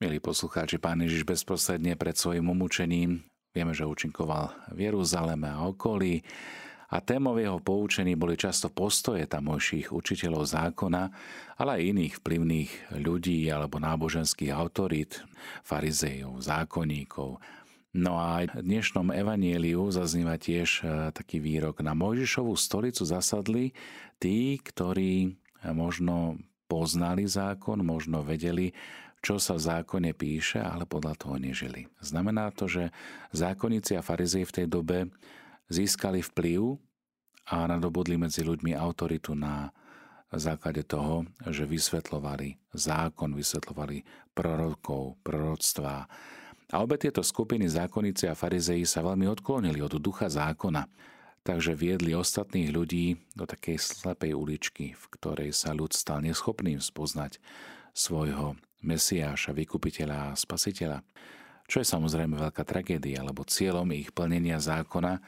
Milí poslucháči, pán Ježiš bezprostredne pred svojim umúčením vieme, že účinkoval v Jeruzaleme a okolí a témov jeho poučení boli často postoje tamojších učiteľov zákona, ale aj iných vplyvných ľudí alebo náboženských autorít, farizejov, zákonníkov. No a aj v dnešnom evanieliu zazníva tiež e, taký výrok. Na Mojžišovú stolicu zasadli tí, ktorí možno poznali zákon, možno vedeli, čo sa v zákone píše, ale podľa toho nežili. Znamená to, že zákonníci a farizei v tej dobe získali vplyv a nadobudli medzi ľuďmi autoritu na základe toho, že vysvetlovali zákon, vysvetlovali prorokov, proroctvá. A obe tieto skupiny zákonníci a farizei sa veľmi odklonili od ducha zákona, takže viedli ostatných ľudí do takej slepej uličky, v ktorej sa ľud stal neschopným spoznať svojho Mesiáša, vykupiteľa a spasiteľa, čo je samozrejme veľká tragédia, lebo cieľom ich plnenia zákona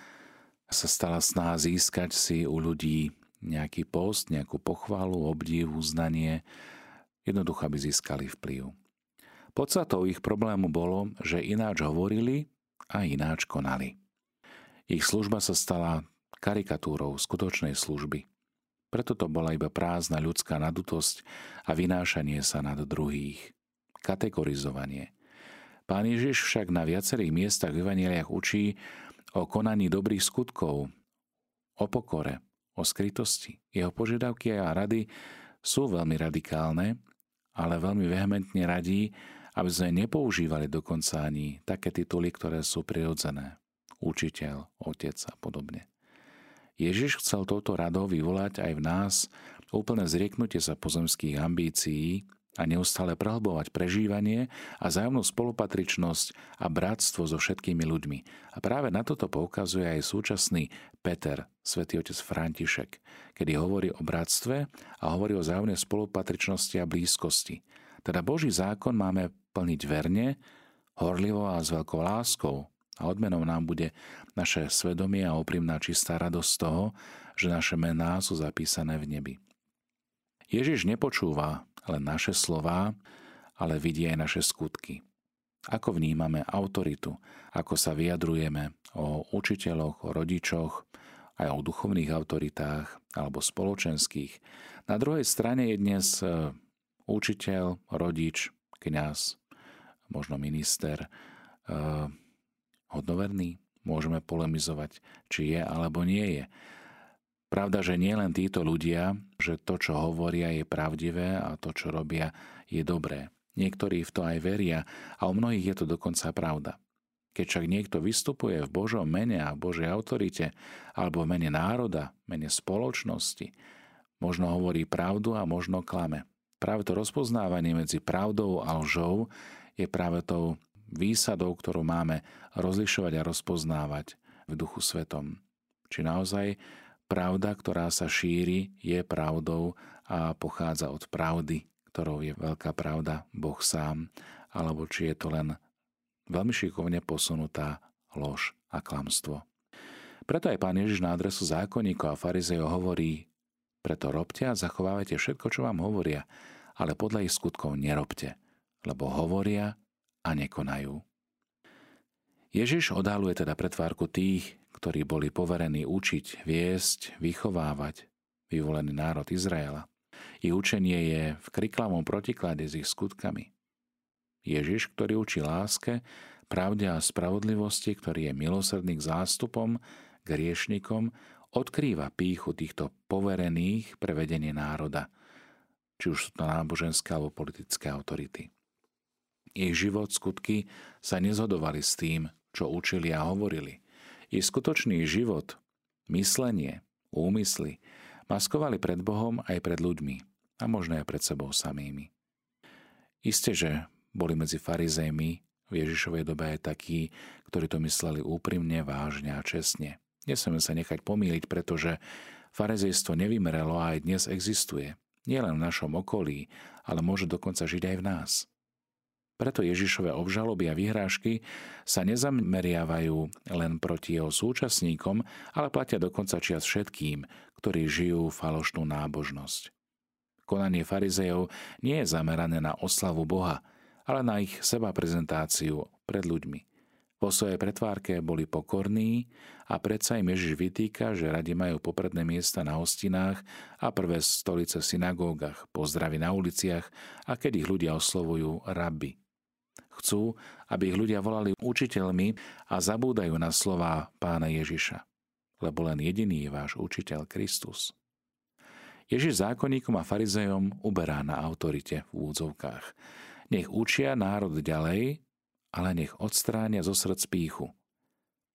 sa stala snaha získať si u ľudí nejaký post, nejakú pochvalu, obdiv, uznanie, jednoducho aby získali vplyv. Podstatou ich problému bolo, že ináč hovorili a ináč konali. Ich služba sa stala karikatúrou skutočnej služby. Preto to bola iba prázdna ľudská nadutosť a vynášanie sa nad druhých. Kategorizovanie. Pán Ježiš však na viacerých miestach v Evangeliach učí o konaní dobrých skutkov, o pokore, o skrytosti. Jeho požiadavky a rady sú veľmi radikálne, ale veľmi vehementne radí, aby sme nepoužívali dokonca ani také tituly, ktoré sú prirodzené. Učiteľ, otec a podobne. Ježiš chcel touto radou vyvolať aj v nás úplné zrieknutie sa pozemských ambícií a neustále prehlbovať prežívanie a zájomnú spolupatričnosť a bratstvo so všetkými ľuďmi. A práve na toto poukazuje aj súčasný Peter, svätý otec František, kedy hovorí o bratstve a hovorí o zájomnej spolupatričnosti a blízkosti. Teda Boží zákon máme plniť verne, horlivo a s veľkou láskou, a odmenou nám bude naše svedomie a úprimná čistá radosť z toho, že naše mená sú zapísané v nebi. Ježiš nepočúva len naše slová, ale vidí aj naše skutky. Ako vnímame autoritu, ako sa vyjadrujeme o učiteľoch, o rodičoch, aj o duchovných autoritách alebo spoločenských. Na druhej strane je dnes e, učiteľ, rodič, kňaz, možno minister, e, hodnoverný? Môžeme polemizovať, či je alebo nie je. Pravda, že nie len títo ľudia, že to, čo hovoria, je pravdivé a to, čo robia, je dobré. Niektorí v to aj veria a u mnohých je to dokonca pravda. Keď však niekto vystupuje v Božom mene a Božej autorite, alebo v mene národa, mene spoločnosti, možno hovorí pravdu a možno klame. Práve to rozpoznávanie medzi pravdou a lžou je práve tou výsadou, ktorú máme rozlišovať a rozpoznávať v duchu svetom. Či naozaj pravda, ktorá sa šíri, je pravdou a pochádza od pravdy, ktorou je veľká pravda Boh sám, alebo či je to len veľmi šikovne posunutá lož a klamstvo. Preto aj pán Ježiš na adresu zákonníkov a farizejov hovorí, preto robte a zachovávajte všetko, čo vám hovoria, ale podľa ich skutkov nerobte, lebo hovoria a nekonajú. Ježiš odhaluje teda pretvárku tých, ktorí boli poverení učiť, viesť, vychovávať vyvolený národ Izraela. Ich učenie je v kriklavom protiklade s ich skutkami. Ježiš, ktorý učí láske, pravde a spravodlivosti, ktorý je milosrdný k zástupom, k riešnikom, odkrýva píchu týchto poverených pre vedenie národa, či už sú to náboženské alebo politické autority. Ich život, skutky sa nezhodovali s tým, čo učili a hovorili. Ich skutočný život, myslenie, úmysly maskovali pred Bohom aj pred ľuďmi a možno aj pred sebou samými. Isté, že boli medzi farizejmi v Ježišovej dobe aj takí, ktorí to mysleli úprimne, vážne a čestne. Nesmieme sa nechať pomýliť, pretože farizejstvo nevymrelo a aj dnes existuje. Nielen v našom okolí, ale môže dokonca žiť aj v nás. Preto Ježišové obžaloby a vyhrážky sa nezameriavajú len proti jeho súčasníkom, ale platia dokonca čias všetkým, ktorí žijú falošnú nábožnosť. Konanie farizejov nie je zamerané na oslavu Boha, ale na ich seba prezentáciu pred ľuďmi. Po svojej pretvárke boli pokorní a predsa im Ježiš vytýka, že radi majú popredné miesta na hostinách a prvé stolice v synagógach, pozdravy na uliciach a keď ich ľudia oslovujú rabi. Chcú, aby ich ľudia volali učiteľmi a zabúdajú na slová pána Ježiša, lebo len jediný je váš učiteľ Kristus. Ježiš zákonníkom a farizejom uberá na autorite v úvodzovkách. Nech učia národ ďalej, ale nech odstránia zo srdc píchu.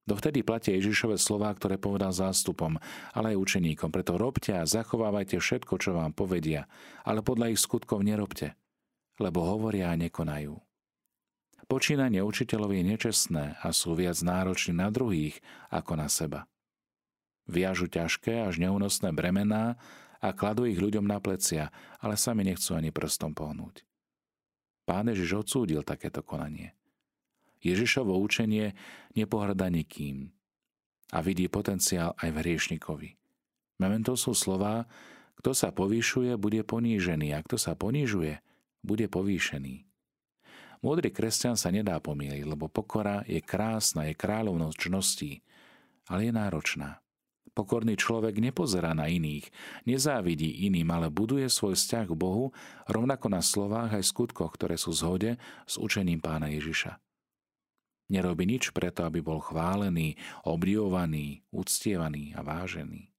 Dovtedy platia Ježišove slová, ktoré povedal zástupom, ale aj učeníkom. Preto robte a zachovávajte všetko, čo vám povedia, ale podľa ich skutkov nerobte, lebo hovoria a nekonajú. Počínanie učiteľov je nečestné a sú viac nároční na druhých ako na seba. Viažu ťažké až neúnosné bremená a kladú ich ľuďom na plecia, ale sami nechcú ani prstom pohnúť. Pán Ježiš odsúdil takéto konanie. Ježišovo učenie nepohrada nikým a vidí potenciál aj v hriešnikovi. Memento sú slova, kto sa povýšuje, bude ponížený a kto sa ponížuje, bude povýšený. Múdry kresťan sa nedá pomýliť, lebo pokora je krásna, je kráľovnou čností, ale je náročná. Pokorný človek nepozerá na iných, nezávidí iným, ale buduje svoj vzťah k Bohu rovnako na slovách aj skutkoch, ktoré sú zhode s učením pána Ježiša. Nerobí nič preto, aby bol chválený, obdivovaný, uctievaný a vážený.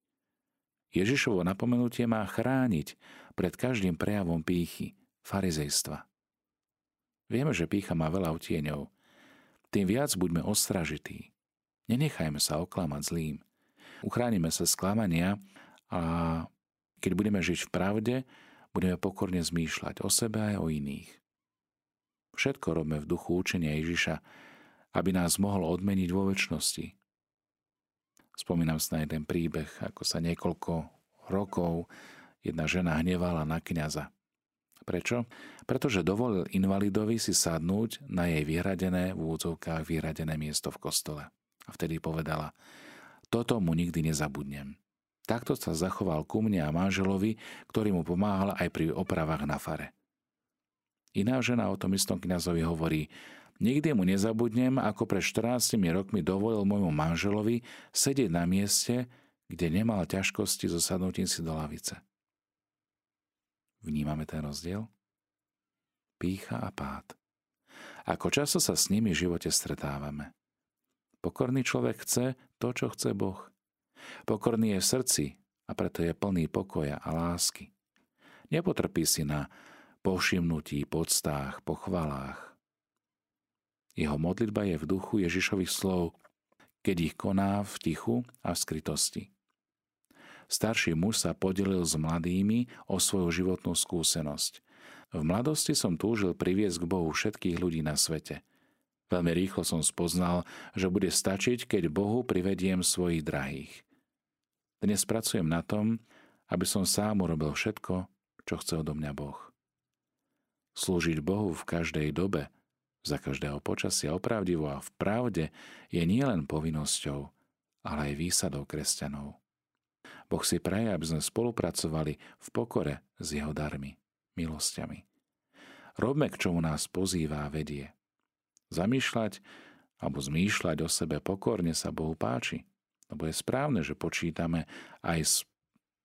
Ježišovo napomenutie má chrániť pred každým prejavom pýchy, farizejstva. Vieme, že pícha má veľa utieňov. Tým viac buďme ostražití. Nenechajme sa oklamať zlým. Uchránime sa sklamania a keď budeme žiť v pravde, budeme pokorne zmýšľať o sebe aj o iných. Všetko robíme v duchu učenia Ježiša, aby nás mohol odmeniť vo väčšnosti. Spomínam sa na jeden príbeh, ako sa niekoľko rokov jedna žena hnevala na kňaza. Prečo? Pretože dovolil invalidovi si sadnúť na jej vyhradené, v úvodzovkách vyhradené miesto v kostole. A vtedy povedala, toto mu nikdy nezabudnem. Takto sa zachoval ku mne a manželovi, ktorý mu pomáhal aj pri opravách na fare. Iná žena o tom istom kňazovi hovorí, Nikdy mu nezabudnem, ako pred 14 rokmi dovolil môjmu manželovi sedieť na mieste, kde nemal ťažkosti so sadnutím si do lavice. Vnímame ten rozdiel? Pícha a pád. Ako často sa s nimi v živote stretávame. Pokorný človek chce to, čo chce Boh. Pokorný je v srdci a preto je plný pokoja a lásky. Nepotrpí si na povšimnutí, podstách, pochvalách, jeho modlitba je v duchu Ježišových slov, keď ich koná v tichu a v skrytosti. Starší muž sa podelil s mladými o svoju životnú skúsenosť. V mladosti som túžil priviesť k Bohu všetkých ľudí na svete. Veľmi rýchlo som spoznal, že bude stačiť, keď Bohu privediem svojich drahých. Dnes pracujem na tom, aby som sám urobil všetko, čo chce odo mňa Boh. Slúžiť Bohu v každej dobe – za každého počasia opravdivo a v pravde je nielen povinnosťou, ale aj výsadou kresťanov. Boh si praje, aby sme spolupracovali v pokore s jeho darmi, milosťami. Robme, k čomu nás pozýva a vedie. Zamýšľať alebo zmýšľať o sebe pokorne sa Bohu páči, lebo je správne, že počítame aj s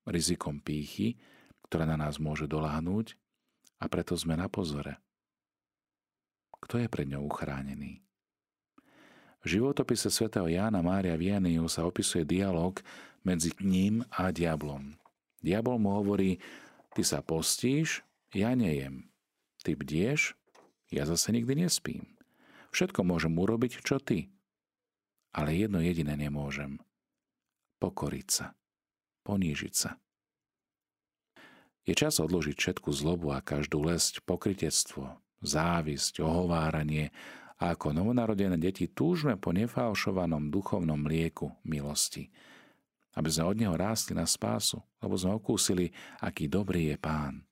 rizikom pýchy, ktorá na nás môže doláhnuť a preto sme na pozore kto je pred ňou uchránený. V životopise svätého Jána Mária Vianneyho sa opisuje dialog medzi ním a diablom. Diabol mu hovorí, ty sa postíš, ja nejem. Ty bdieš, ja zase nikdy nespím. Všetko môžem urobiť, čo ty. Ale jedno jediné nemôžem. Pokoriť sa. Ponížiť sa. Je čas odložiť všetku zlobu a každú lesť, pokritectvo, závisť, ohováranie a ako novonarodené deti túžme po nefalšovanom duchovnom mlieku milosti, aby sme od neho rástli na spásu, lebo sme okúsili, aký dobrý je Pán.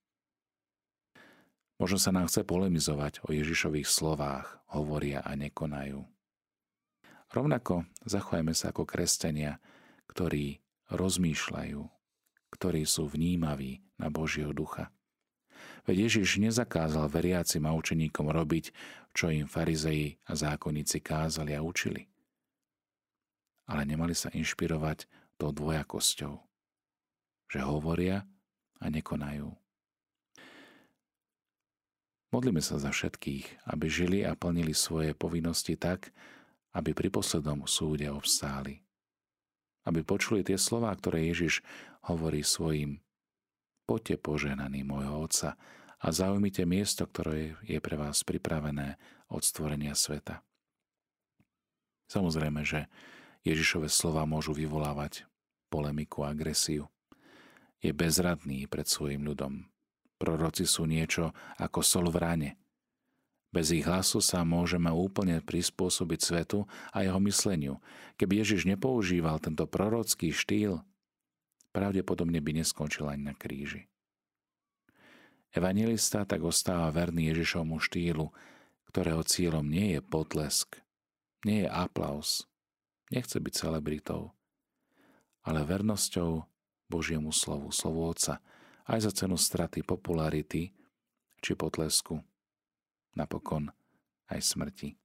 Možno sa nám chce polemizovať o Ježišových slovách, hovoria a nekonajú. Rovnako zachovajme sa ako kresťania, ktorí rozmýšľajú, ktorí sú vnímaví na Božieho ducha. Veď Ježiš nezakázal veriacim a učeníkom robiť, čo im farizeji a zákonníci kázali a učili. Ale nemali sa inšpirovať tou dvojakosťou, že hovoria a nekonajú. Modlíme sa za všetkých, aby žili a plnili svoje povinnosti tak, aby pri poslednom súde obstáli. Aby počuli tie slová, ktoré Ježiš hovorí svojim Poďte poženaní môjho Otca a zaujmite miesto, ktoré je pre vás pripravené od stvorenia sveta. Samozrejme, že Ježišove slova môžu vyvolávať polemiku a agresiu. Je bezradný pred svojim ľudom. Proroci sú niečo ako sol v ráne. Bez ich hlasu sa môžeme úplne prispôsobiť svetu a jeho mysleniu. Keby Ježiš nepoužíval tento prorocký štýl, pravdepodobne by neskončil ani na kríži. Evangelista tak ostáva verný Ježišovmu štýlu, ktorého cieľom nie je potlesk, nie je aplaus, nechce byť celebritou, ale vernosťou Božiemu slovu, slovu Otca, aj za cenu straty popularity či potlesku, napokon aj smrti.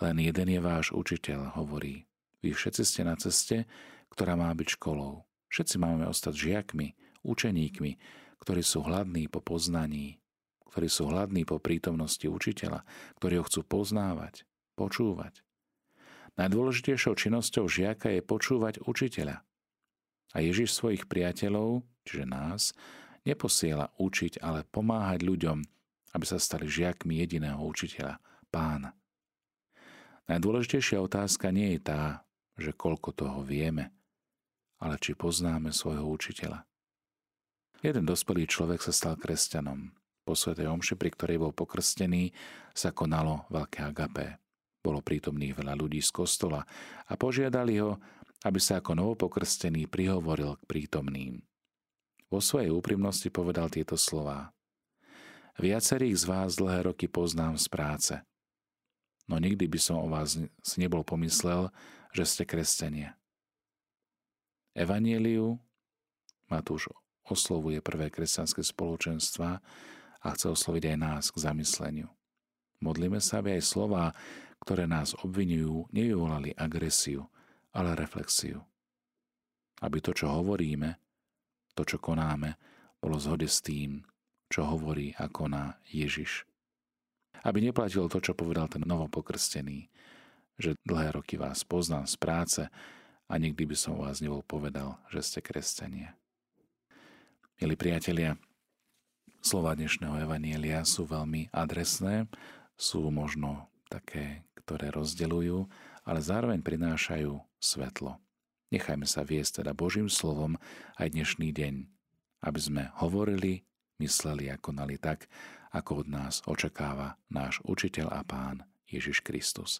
Len jeden je váš učiteľ, hovorí. Vy všetci ste na ceste, ktorá má byť školou. Všetci máme ostať žiakmi, učeníkmi, ktorí sú hladní po poznaní, ktorí sú hladní po prítomnosti učiteľa, ktorí ho chcú poznávať, počúvať. Najdôležitejšou činnosťou žiaka je počúvať učiteľa. A Ježiš svojich priateľov, čiže nás, neposiela učiť, ale pomáhať ľuďom, aby sa stali žiakmi jediného učiteľa, pána. Najdôležitejšia otázka nie je tá, že koľko toho vieme, ale či poznáme svojho učiteľa. Jeden dospelý človek sa stal kresťanom. Po svetej omši, pri ktorej bol pokrstený, sa konalo veľké agapé. Bolo prítomných veľa ľudí z kostola a požiadali ho, aby sa ako novopokrstený prihovoril k prítomným. Vo svojej úprimnosti povedal tieto slová. Viacerých z vás dlhé roky poznám z práce, no nikdy by som o vás nebol pomyslel, že ste kresťania. Evanieliu Matúš oslovuje prvé kresťanské spoločenstva a chce osloviť aj nás k zamysleniu. Modlíme sa, aby aj slova, ktoré nás obvinujú, nevyvolali agresiu, ale reflexiu. Aby to, čo hovoríme, to, čo konáme, bolo zhode s tým, čo hovorí a koná Ježiš. Aby neplatilo to, čo povedal ten novopokrstený, že dlhé roky vás poznám z práce a nikdy by som vás nebol povedal, že ste kresťania. Milí priatelia, slova dnešného Evanielia sú veľmi adresné, sú možno také, ktoré rozdeľujú, ale zároveň prinášajú svetlo. Nechajme sa viesť teda Božím slovom aj dnešný deň, aby sme hovorili, mysleli a konali tak, ako od nás očakáva náš učiteľ a pán Ježiš Kristus.